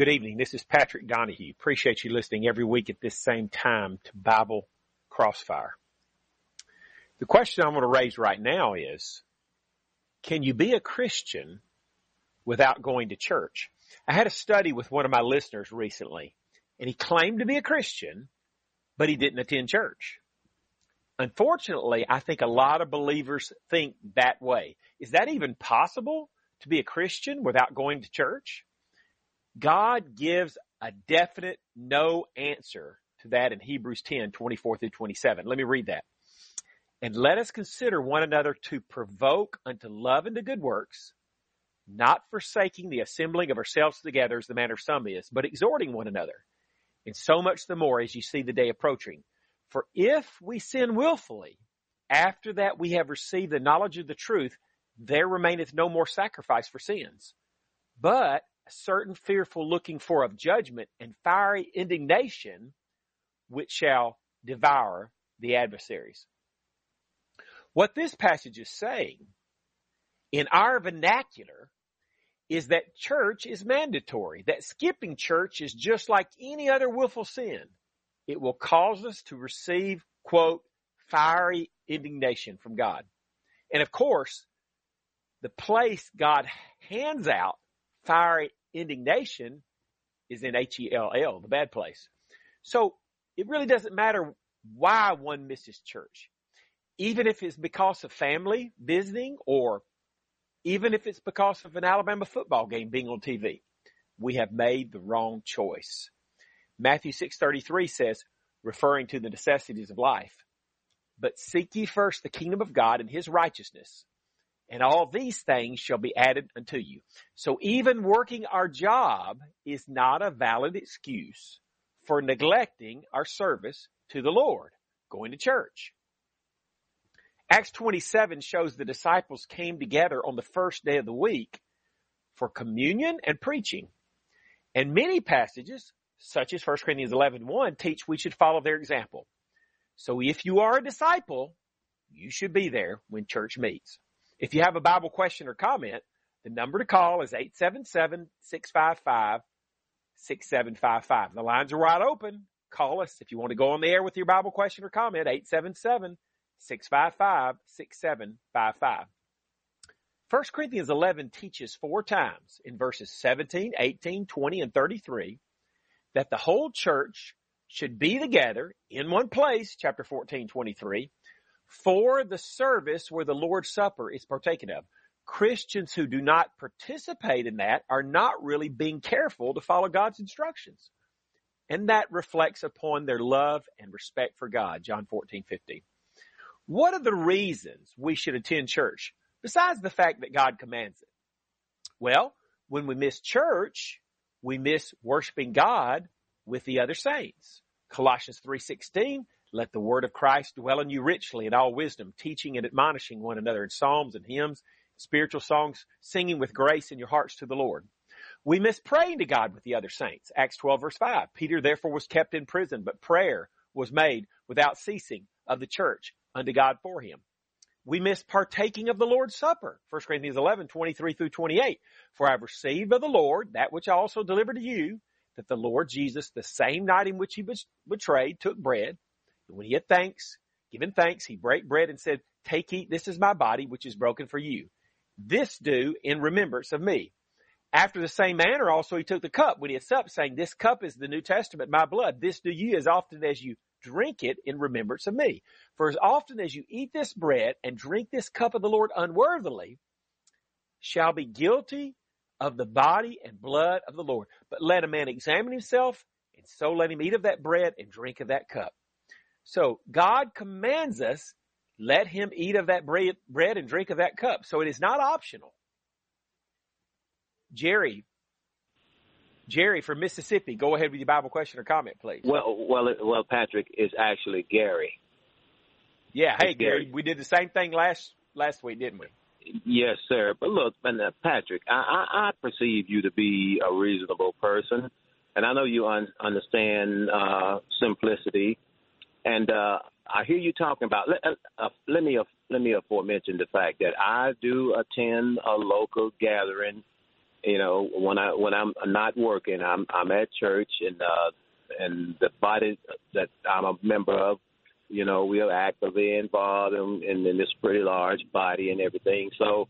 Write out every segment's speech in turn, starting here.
Good evening. This is Patrick Donahue. Appreciate you listening every week at this same time to Bible Crossfire. The question I'm going to raise right now is, can you be a Christian without going to church? I had a study with one of my listeners recently and he claimed to be a Christian, but he didn't attend church. Unfortunately, I think a lot of believers think that way. Is that even possible to be a Christian without going to church? God gives a definite no answer to that in Hebrews 10, 24 through 27. Let me read that. And let us consider one another to provoke unto love and to good works, not forsaking the assembling of ourselves together as the manner of some is, but exhorting one another. And so much the more as you see the day approaching. For if we sin willfully, after that we have received the knowledge of the truth, there remaineth no more sacrifice for sins, but a certain fearful looking for of judgment and fiery indignation, which shall devour the adversaries. What this passage is saying in our vernacular is that church is mandatory, that skipping church is just like any other willful sin. It will cause us to receive, quote, fiery indignation from God. And of course, the place God hands out fiery indignation is in H-E-L-L, the bad place. So it really doesn't matter why one misses church. Even if it's because of family visiting or even if it's because of an Alabama football game being on TV. We have made the wrong choice. Matthew 6:33 says, referring to the necessities of life, but seek ye first the kingdom of God and his righteousness, and all these things shall be added unto you. So even working our job is not a valid excuse for neglecting our service to the Lord, going to church. Acts 27 shows the disciples came together on the first day of the week for communion and preaching. And many passages, such as 1 Corinthians 11, 1, teach we should follow their example. So if you are a disciple, you should be there when church meets. If you have a Bible question or comment, the number to call is 877-655-6755. The lines are wide open. Call us if you want to go on the air with your Bible question or comment, 877 655 6755. 1 Corinthians 11 teaches four times in verses 17, 18, 20, and 33 that the whole church should be together in one place, chapter 14, 23, for the service where the Lord's Supper is partaken of. Christians who do not participate in that are not really being careful to follow God's instructions. And that reflects upon their love and respect for God, John 14, 15. What are the reasons we should attend church besides the fact that God commands it? Well, when we miss church, we miss worshiping God with the other saints. Colossians 3:16, let the word of Christ dwell in you richly in all wisdom, teaching and admonishing one another in psalms and hymns, spiritual songs, singing with grace in your hearts to the Lord. We miss praying to God with the other saints. Acts 12 verse 5. Peter therefore was kept in prison, but prayer was made without ceasing of the church unto God for him. We miss partaking of the Lord's Supper. 1 Corinthians 11, 23 through 28. For I have received of the Lord that which I also delivered to you, that the Lord Jesus, the same night in which he was betrayed, took bread. When he had thanks, given thanks, he brake bread and said, Take, eat, this is my body, which is broken for you. This do in remembrance of me. After the same manner also he took the cup when he had supped, saying, This cup is the New Testament, my blood. This do ye as often as you drink it in remembrance of me. For as often as you eat this bread and drink this cup of the Lord unworthily, shall be guilty of the body and blood of the Lord. But let a man examine himself, and so let him eat of that bread and drink of that cup. So God commands us, let him eat of that bread, bread and drink of that cup. So it is not optional. Jerry Jerry from Mississippi, go ahead with your Bible question or comment, please. Well, well, well, Patrick is actually Gary. Yeah, hey Gary. Gary, we did the same thing last last week, didn't we? Yes, sir. But look, uh, Patrick, I, I, I perceive you to be a reasonable person, and I know you un- understand uh, simplicity. And uh, I hear you talking about. Let, uh, uh let me uh, let me aforemention the fact that I do attend a local gathering You know, when I when I'm not working, I'm I'm at church, and uh, and the body that I'm a member of, you know, we are actively involved in, in, in this pretty large body and everything. So,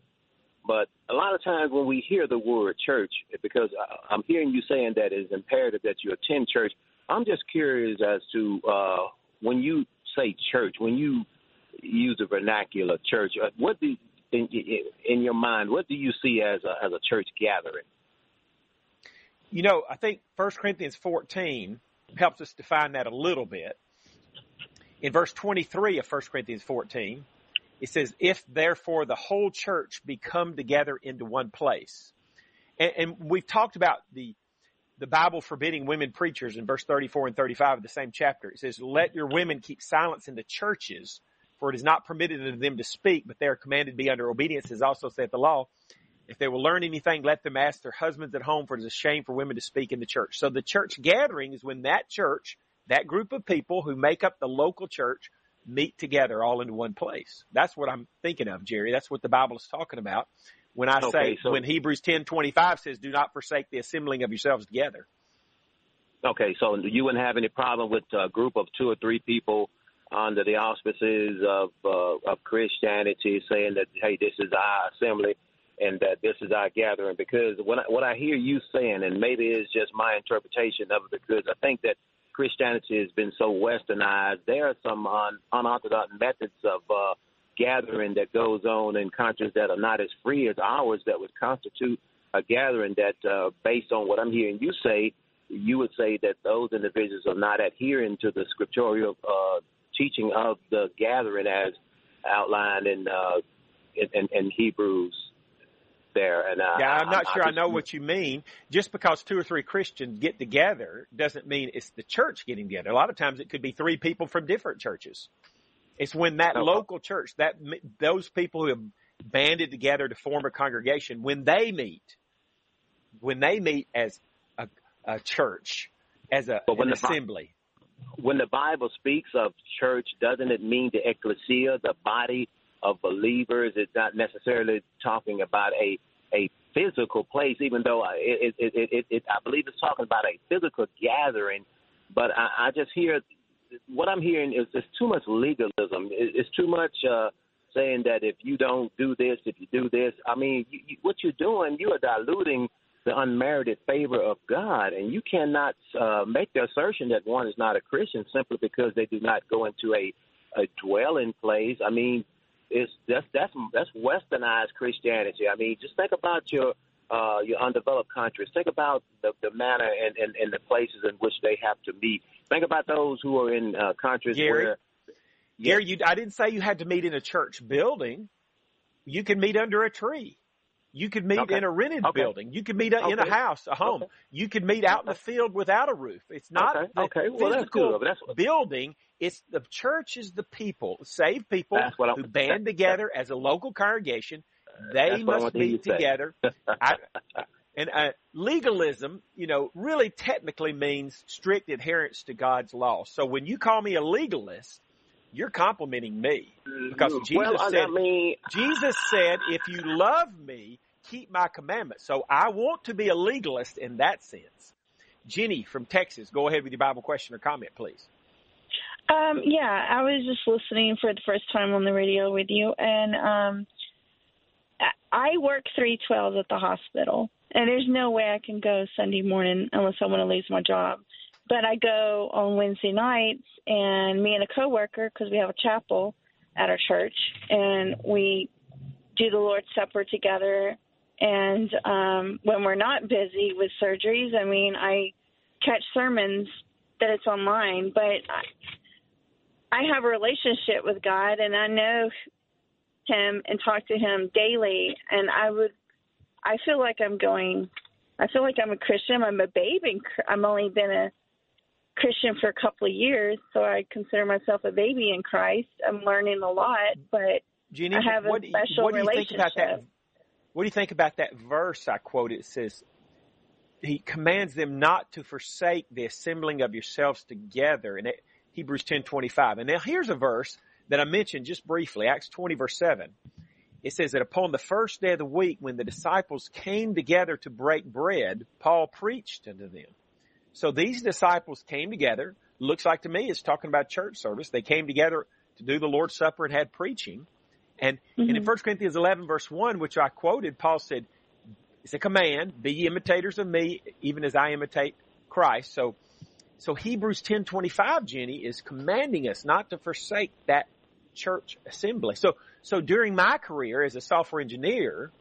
but a lot of times when we hear the word church, because I'm hearing you saying that it's imperative that you attend church, I'm just curious as to uh, when you say church, when you use the vernacular church, uh, what do in, in your mind, what do you see as a, as a church gathering? You know, I think 1 Corinthians 14 helps us define that a little bit. In verse 23 of 1 Corinthians 14, it says, if therefore the whole church be come together into one place. And, and, we've talked about the, the Bible forbidding women preachers in verse 34 and 35 of the same chapter. It says, let your women keep silence in the churches, for it is not permitted unto them to speak, but they are commanded to be under obedience, as also saith the law. If they will learn anything, let them ask their husbands at home, for it is a shame for women to speak in the church. So the church gathering is when that church, that group of people who make up the local church, meet together all into one place. That's what I'm thinking of, Jerry. That's what the Bible is talking about. When I okay, say, so, when Hebrews 10:25 says, "Do not forsake the assembling of yourselves together." Okay, so you wouldn't have any problem with a group of two or three people under the auspices of uh, of Christianity saying that, "Hey, this is our assembly." and that this is our gathering. Because what I, what I hear you saying, and maybe it's just my interpretation of it, because I think that Christianity has been so westernized. There are some un, unorthodox methods of uh, gathering that goes on in countries that are not as free as ours that would constitute a gathering that, uh, based on what I'm hearing you say, you would say that those individuals are not adhering to the scriptural uh, teaching of the gathering as outlined in, uh, in, in, Hebrews there. And uh, yeah, I'm not I, sure I, just, I know what you mean. Just because two or three Christians get together doesn't mean it's the church getting together. A lot of times it could be three people from different churches. It's when that oh. local church, that those people who have banded together to form a congregation, when they meet, when they meet as a, a church, as a, an the, assembly. When the Bible speaks of church, doesn't it mean the ecclesia, the body of believers. It's not necessarily talking about a a physical place, even though it, it, it, it, it I believe it's talking about a physical gathering. But I, I just hear what I'm hearing is it's too much legalism. It's too much uh, saying that if you don't do this, if you do this, I mean, you, you, what you're doing, you are diluting the unmerited favor of God, and you cannot uh, make the assertion that one is not a Christian simply because they do not go into a a dwelling place. I mean, it's that's that's that's westernized Christianity. I mean, just think about your uh, your undeveloped countries. Think about the, the manner and, and, and the places in which they have to meet. Think about those who are in uh, countries Gary, where. Gary, you, I didn't say you had to meet in a church building. You can meet under a tree. You could meet okay. in a rented okay. building. You could meet okay. in a house, a home. You could meet out in the field without a roof. It's not the okay. Well, physical that's that's building. It's the church is the people, saved people who band together as a local congregation. They must be together. I, and uh, legalism, you know, really technically means strict adherence to God's law. So when you call me a legalist, you're complimenting me because mm-hmm. Jesus well, said, I mean, Jesus said, if you love me, keep my commandments. So I want to be a legalist in that sense. Jenny from Texas, go ahead with your Bible question or comment, please. Um, yeah, I was just listening for the first time on the radio with you, and um, I work three twelve at the hospital, and there's no way I can go Sunday morning unless I want to lose my job. But I go on Wednesday nights, and me and a coworker, because we have a chapel at our church, and we do the Lord's Supper together. And um, when we're not busy with surgeries, I mean, I catch sermons that it's online, but I, I have a relationship with God, and I know Him and talk to Him daily. And I would, I feel like I'm going. I feel like I'm a Christian. I'm a babe, and I'm only been a Christian for a couple of years, so I consider myself a baby in Christ. I'm learning a lot, but Jeannie, I have a what, special what do you relationship. Think about that? What do you think about that verse I quoted? It says, He commands them not to forsake the assembling of yourselves together. In Hebrews ten twenty five. And now here's a verse that I mentioned just briefly, Acts 20 verse 7. it says that upon the first day of the week, when the disciples came together to break bread, Paul preached unto them. So these disciples came together. Looks like to me it's talking about church service. They came together to do the Lord's Supper and had preaching. And, mm-hmm. and in 1 Corinthians 11 verse 1, which I quoted, Paul said, it's a command, be ye imitators of me, even as I imitate Christ. So, so Hebrews 10:25, Jenny, is commanding us not to forsake that church assembly. So, so during my career as a software engineer,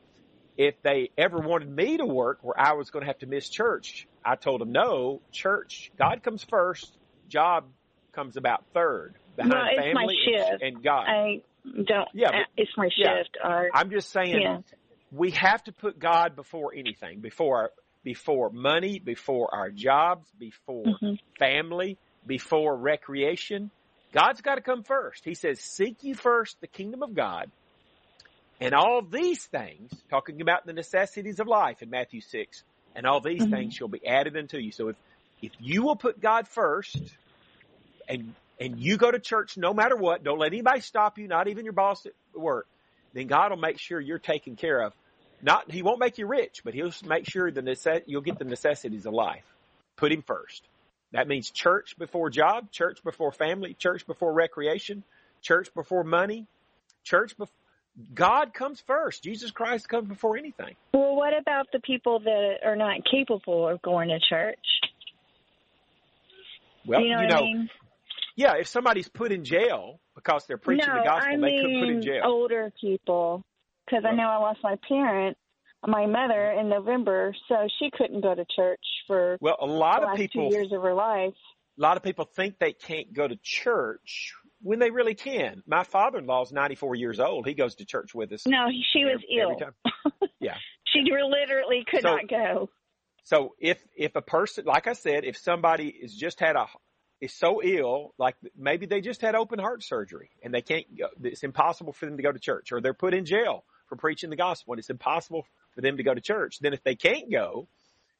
if they ever wanted me to work where I was going to have to miss church, I told them no, church, God comes first, job comes about third behind no, it's family my shift. and God. I don't, yeah, but, it's my shift. Yeah. Or, I'm just saying yeah. we have to put God before anything, before our, before money, before our jobs, before mm-hmm. family, before recreation. God's got to come first. He says, seek ye first the kingdom of God and all these things, talking about the necessities of life in Matthew 6, and all these mm-hmm. things shall be added unto you. So if, if you will put God first and, and you go to church no matter what, don't let anybody stop you, not even your boss at work, then God will make sure you're taken care of. Not, he won't make you rich, but he'll make sure the necess- you'll get the necessities of life. Put him first. That means church before job, church before family, church before recreation, church before money, church before, God comes first. Jesus Christ comes before anything. Well, what about the people that are not capable of going to church? Well, you know, you know I mean? yeah, if somebody's put in jail because they're preaching no, the gospel, I they mean could put in jail. older people, because I know I lost my parent, my mother, in November, so she couldn't go to church for well, a lot the of people, two years of her life. a lot of people think they can't go to church when they really can. My father-in-law is 94 years old. He goes to church with us. No, she was every, ill. every. Yeah. she literally could So- not go. So if if a person, like I said, if somebody is just had a is so ill, like maybe they just had open heart surgery and they can't go, it's impossible for them to go to church, or they're put in jail for preaching the gospel and it's impossible for them to go to church. Then if they can't go,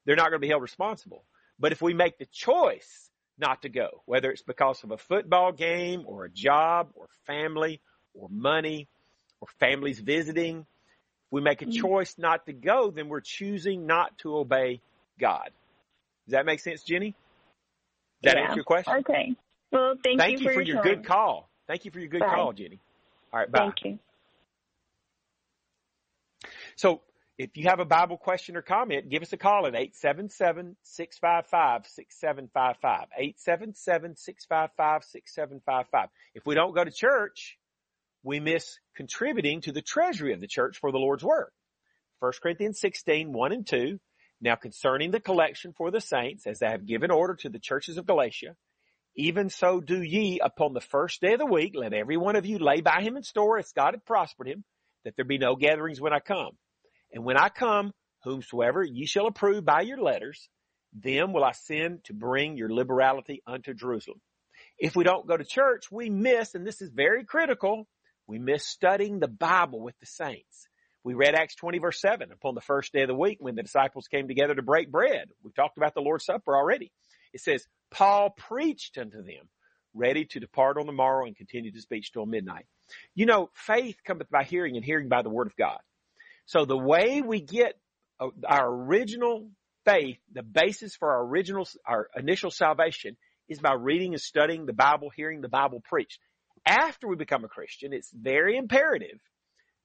they're not going to be held responsible. But if we make the choice not to go, whether it's because of a football game or a job or family or money or families visiting, if we make a Mhm. choice not to go, then we're choosing not to obey God. Does that make sense, Jenny? Does that Yeah. answer your question? Okay. Well, thank, Thank you for, your, your good call. Thank you for your good Bye. call, Jenny. All right, bye. Thank you. So if you have a Bible question or comment, give us a call at 877-655-6755. 877-655-6755. If we don't go to church, we miss contributing to the treasury of the church for the Lord's work. 1 Corinthians 16, 1 and 2. Now concerning the collection for the saints, as I have given order to the churches of Galatia, even so do ye upon the first day of the week, let every one of you lay by him in store as God hath prospered him, that there be no gatherings when I come. And when I come, whomsoever ye shall approve by your letters, them will I send to bring your liberality unto Jerusalem. If we don't go to church, we miss, and this is very critical, we miss studying the Bible with the saints. We read Acts 20 verse 7 upon the first day of the week when the disciples came together to break bread. We've talked about the Lord's Supper already. It says, Paul preached unto them, ready to depart on the morrow and continue to speak till midnight. You know, faith cometh by hearing and hearing by the word of God. So the way we get uh, our original faith, the basis for our original, our initial salvation is by reading and studying the Bible, hearing the Bible preached. After we become a Christian, it's very imperative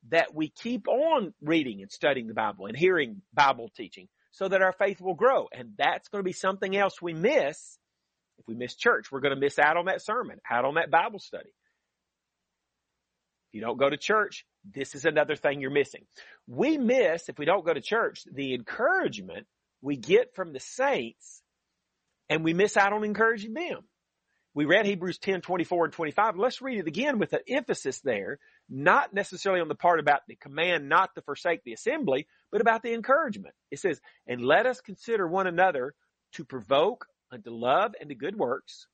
that we keep on reading and studying the Bible and hearing Bible teaching so that our faith will grow. And that's going to be something else we miss. If we miss church, we're going to miss out on that sermon, out on that Bible study. You don't go to church, this is another thing you're missing. We miss, if we don't go to church, the encouragement we get from the saints and we miss out on encouraging them. We read Hebrews 10, 24 and 25. Let's read it again with an emphasis there, not necessarily on the part about the command not to forsake the assembly, but about the encouragement. It says, and let us consider one another to provoke unto love and to good works,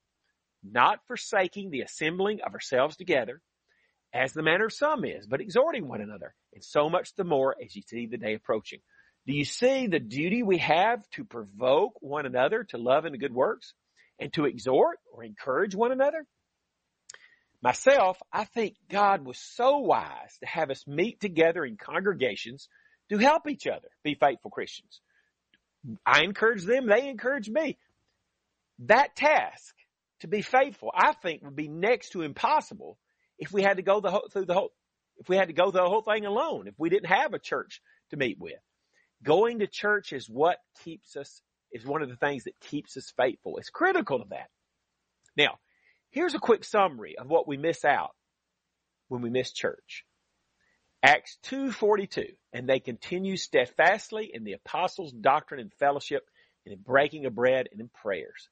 not forsaking the assembling of ourselves together, as the manner of some is, but exhorting one another, and so much the more as you see the day approaching. Do you see the duty we have to provoke one another to love and to good works? and to exhort or encourage one another. myself, I think God was so wise to have us meet together in congregations to help each other be faithful Christians. I encourage them, they encourage me. That task to be faithful, I think would be next to impossible if we had to go the whole, through the whole, if we had to go the whole thing alone, if we didn't have a church to meet with. Going to church is what keeps us, is one of the things that keeps us faithful. It's critical to that. Now, here's a quick summary of what we miss out when we miss church. Acts 2.42, and they continue steadfastly in the apostles' doctrine and fellowship and in breaking of bread and in prayers.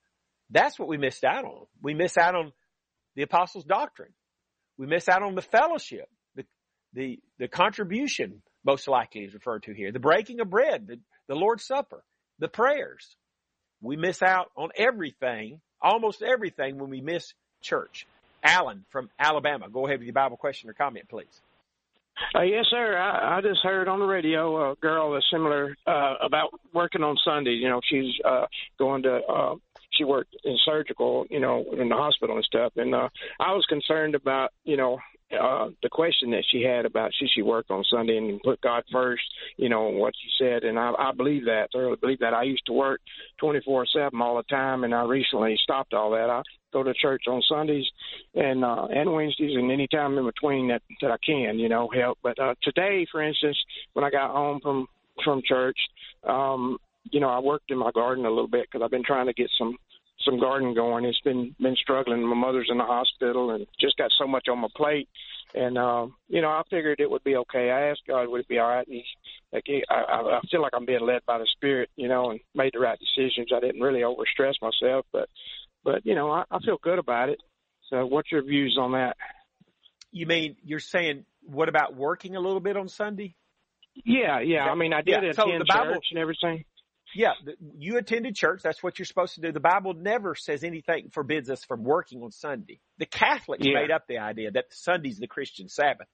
That's what we missed out on. We miss out on the apostles' doctrine. We miss out on the fellowship, the, the, the contribution, most likely is referred to here, the breaking of bread, the, the Lord's Supper, the prayers. We miss out on everything, almost everything when we miss church. Alan from Alabama, go ahead with your Bible question or comment, please. Uh, yes, sir. I, I just heard on the radio a girl that's similar uh, about working on Sunday. You know, she's uh, going to. Uh, she worked in surgical, you know, in the hospital and stuff. And uh, I was concerned about, you know, uh, the question that she had about should she work on Sunday and put God first, you know, what she said. And I, I believe that, thoroughly believe that. I used to work 24 7 all the time, and I recently stopped all that. I go to church on Sundays and uh, and Wednesdays and any time in between that that I can, you know, help. But uh, today, for instance, when I got home from from church, um, you know, I worked in my garden a little bit because I've been trying to get some some garden going. It's been been struggling. My mother's in the hospital and just got so much on my plate. And um, you know, I figured it would be okay. I asked God, would it be all right? And he, like, he, I, I feel like I'm being led by the Spirit, you know, and made the right decisions. I didn't really overstress myself, but but you know, I, I feel good about it. So, what's your views on that? You mean you're saying what about working a little bit on Sunday? Yeah, yeah. I mean, I did yeah. attend so the Bible, church and everything. Yeah, you attended church. That's what you're supposed to do. The Bible never says anything forbids us from working on Sunday. The Catholics yeah. made up the idea that Sunday's the Christian Sabbath.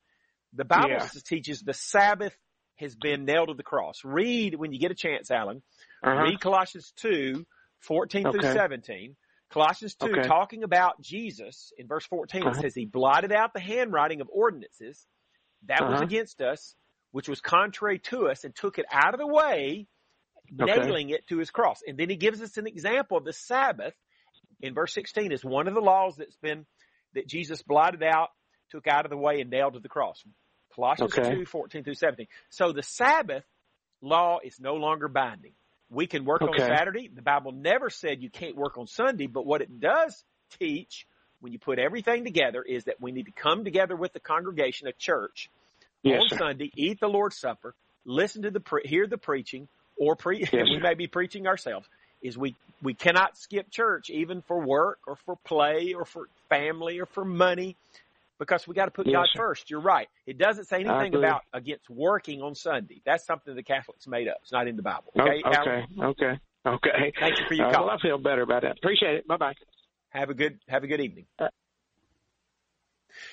The Bible yeah. teaches the Sabbath has been nailed to the cross. Read when you get a chance, Alan. Uh-huh. Read Colossians 2, 14 okay. through 17. Colossians 2, okay. talking about Jesus in verse 14, uh-huh. it says he blotted out the handwriting of ordinances that uh-huh. was against us, which was contrary to us and took it out of the way okay. nailing it to his cross. And then he gives us an example of the Sabbath in verse 16 is one of the laws that's been, that Jesus blotted out, took out of the way and nailed to the cross. Colossians okay. 2, 14 through 17. So the Sabbath law is no longer binding. We can work okay. on Saturday. The Bible never said you can't work on Sunday, but what it does teach when you put everything together is that we need to come together with the congregation, a church, yes, on sir. Sunday, eat the Lord's Supper, listen to the, pre- hear the preaching, or pre- yes. we may be preaching ourselves is we, we cannot skip church even for work or for play or for family or for money because we got to put yes, God sir. first. You're right. It doesn't say anything about against working on Sunday. That's something the Catholics made up. It's not in the Bible. Okay. Oh, okay. Okay. Okay. Thank you for your uh, call. Well, I feel better about that. Appreciate it. Bye bye. Have a good have a good evening. Uh,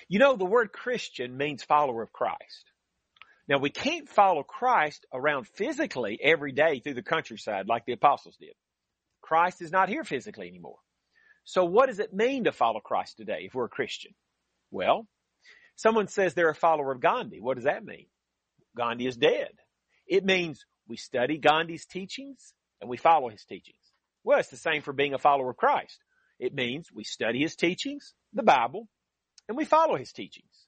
you know, the word Christian means follower of Christ. Now we can't follow Christ around physically every day through the countryside like the apostles did. Christ is not here physically anymore. So what does it mean to follow Christ today if we're a Christian? Well, someone says they're a follower of Gandhi. What does that mean? Gandhi is dead. It means we study Gandhi's teachings and we follow his teachings. Well, it's the same for being a follower of Christ. It means we study his teachings, the Bible, and we follow his teachings.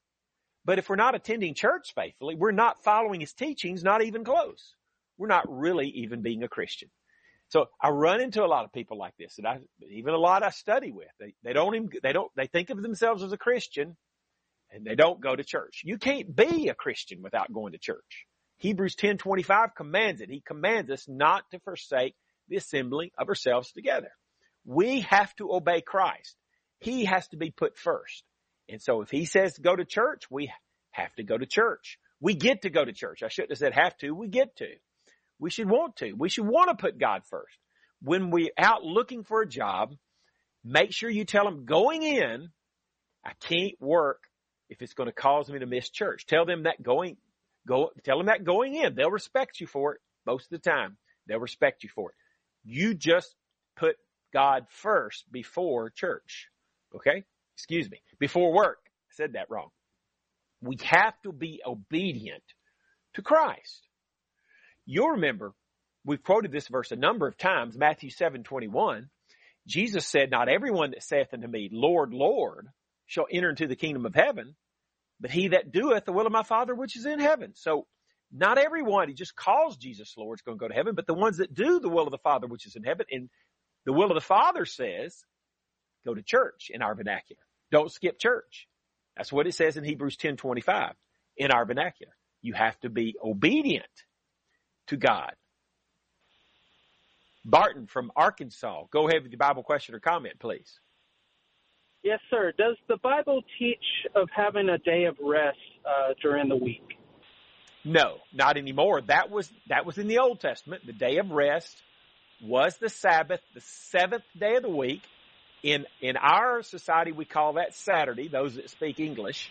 But if we're not attending church faithfully, we're not following his teachings, not even close. We're not really even being a Christian. So I run into a lot of people like this, and I even a lot I study with. They they don't even they don't they think of themselves as a Christian, and they don't go to church. You can't be a Christian without going to church. Hebrews ten twenty five commands it. He commands us not to forsake the assembling of ourselves together. We have to obey Christ. He has to be put first. And so if he says go to church, we have to go to church. We get to go to church. I shouldn't have said have to. We get to. We should want to. We should want to put God first. When we're out looking for a job, make sure you tell them going in, I can't work if it's going to cause me to miss church. Tell them that going, go, tell them that going in. They'll respect you for it most of the time. They'll respect you for it. You just put God first before church. Okay? Excuse me, before work. I said that wrong. We have to be obedient to Christ. You'll remember, we've quoted this verse a number of times, Matthew 7, 21. Jesus said, not everyone that saith unto me, Lord, Lord, shall enter into the kingdom of heaven, but he that doeth the will of my Father which is in heaven. So not everyone he just calls Jesus Lord is going to go to heaven, but the ones that do the will of the Father which is in heaven, and the will of the Father says, go to church in our vernacular. Don't skip church. That's what it says in Hebrews 10:25 in our vernacular. You have to be obedient to God. Barton from Arkansas, go ahead with your Bible question or comment, please. Yes, sir. Does the Bible teach of having a day of rest uh, during the week? No, not anymore. That was that was in the Old Testament. The day of rest was the Sabbath, the seventh day of the week. In in our society, we call that Saturday. Those that speak English,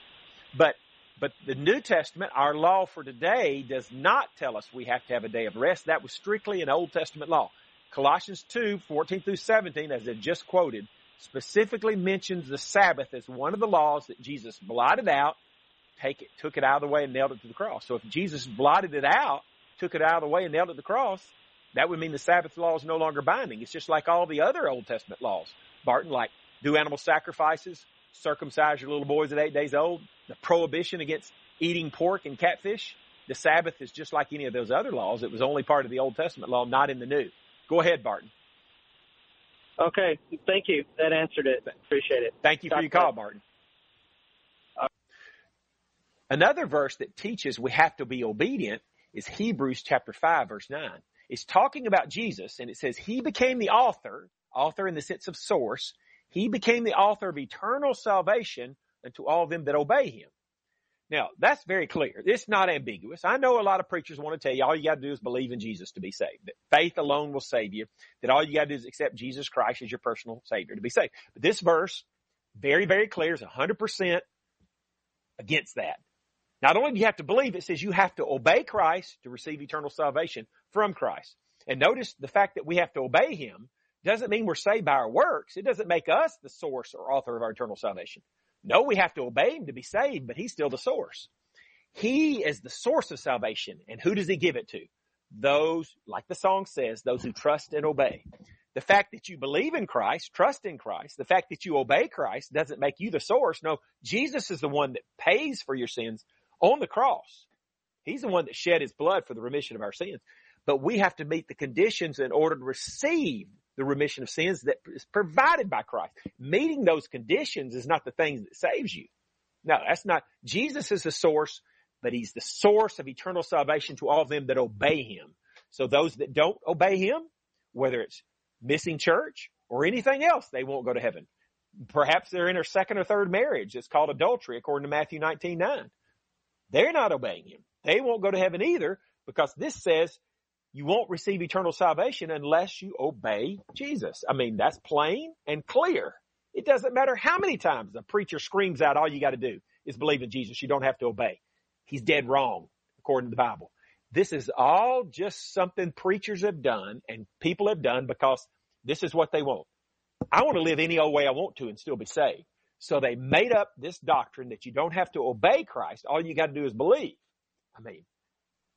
but but the New Testament, our law for today, does not tell us we have to have a day of rest. That was strictly an Old Testament law. Colossians 2, 14 through 17, as I just quoted, specifically mentions the Sabbath as one of the laws that Jesus blotted out, take it, took it out of the way and nailed it to the cross. So if Jesus blotted it out, took it out of the way and nailed it to the cross, that would mean the Sabbath law is no longer binding. It's just like all the other Old Testament laws. Barton, like do animal sacrifices, circumcise your little boys at eight days old, the prohibition against eating pork and catfish. The Sabbath is just like any of those other laws. It was only part of the Old Testament law, not in the New. Go ahead, Barton. Okay, thank you. That answered it. Appreciate it. Thank you for your call, Barton. Another verse that teaches we have to be obedient is Hebrews chapter 5 verse 9. It's talking about Jesus and it says he became the author, author in the sense of source, he became the author of eternal salvation unto all them that obey him. Now, that's very clear. It's not ambiguous. I know a lot of preachers want to tell you all you got to do is believe in Jesus to be saved. That faith alone will save you. That all you got to do is accept Jesus Christ as your personal savior to be saved. But this verse, very, very clear, is 100% against that. Not only do you have to believe, it says you have to obey Christ to receive eternal salvation from Christ. And notice the fact that we have to obey Him doesn't mean we're saved by our works. It doesn't make us the source or author of our eternal salvation. No, we have to obey him to be saved, but he's still the source. He is the source of salvation. And who does he give it to? Those, like the song says, those who trust and obey. The fact that you believe in Christ, trust in Christ, the fact that you obey Christ doesn't make you the source. No, Jesus is the one that pays for your sins on the cross. He's the one that shed his blood for the remission of our sins. But we have to meet the conditions in order to receive the remission of sins that is provided by Christ. Meeting those conditions is not the thing that saves you. No, that's not. Jesus is the source, but he's the source of eternal salvation to all them that obey him. So those that don't obey him, whether it's missing church or anything else, they won't go to heaven. Perhaps they're in their second or third marriage. It's called adultery according to Matthew 19, 9. They're not obeying him. They won't go to heaven either because this says you won't receive eternal salvation unless you obey Jesus. I mean, that's plain and clear. It doesn't matter how many times the preacher screams out, all you got to do is believe in Jesus. You don't have to obey. He's dead wrong, according to the Bible. This is all just something preachers have done and people have done because this is what they want. I want to live any old way I want to and still be saved. So they made up this doctrine that you don't have to obey Christ. All you got to do is believe. I mean,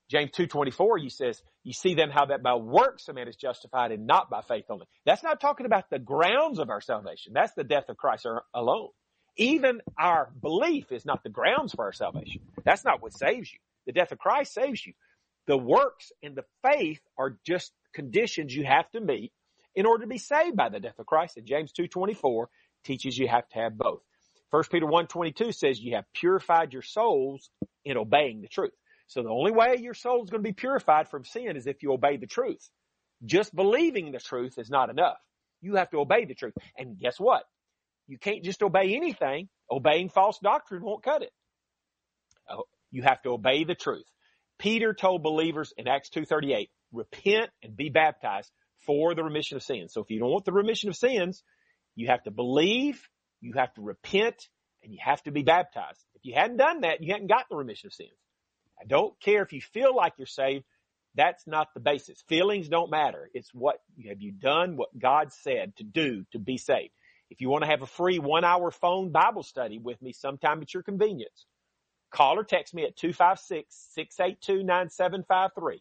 James 2.24, he says, you see then how that by works a man is justified and not by faith only. That's not talking about the grounds of our salvation. That's the death of Christ alone. Even our belief is not the grounds for our salvation. That's not what saves you. The death of Christ saves you. The works and the faith are just conditions you have to meet in order to be saved by the death of Christ. And James 2.24 teaches you have to have both. 1 Peter 1.22 says you have purified your souls in obeying the truth. So the only way your soul is going to be purified from sin is if you obey the truth. Just believing the truth is not enough. You have to obey the truth. And guess what? You can't just obey anything. Obeying false doctrine won't cut it. Oh, you have to obey the truth. Peter told believers in Acts 2.38, repent and be baptized for the remission of sins. So if you don't want the remission of sins, you have to believe, you have to repent, and you have to be baptized. If you hadn't done that, you hadn't got the remission of sins. I don't care if you feel like you're saved. That's not the basis. Feelings don't matter. It's what have you done what God said to do to be saved. If you want to have a free one hour phone Bible study with me sometime at your convenience, call or text me at 256-682-9753.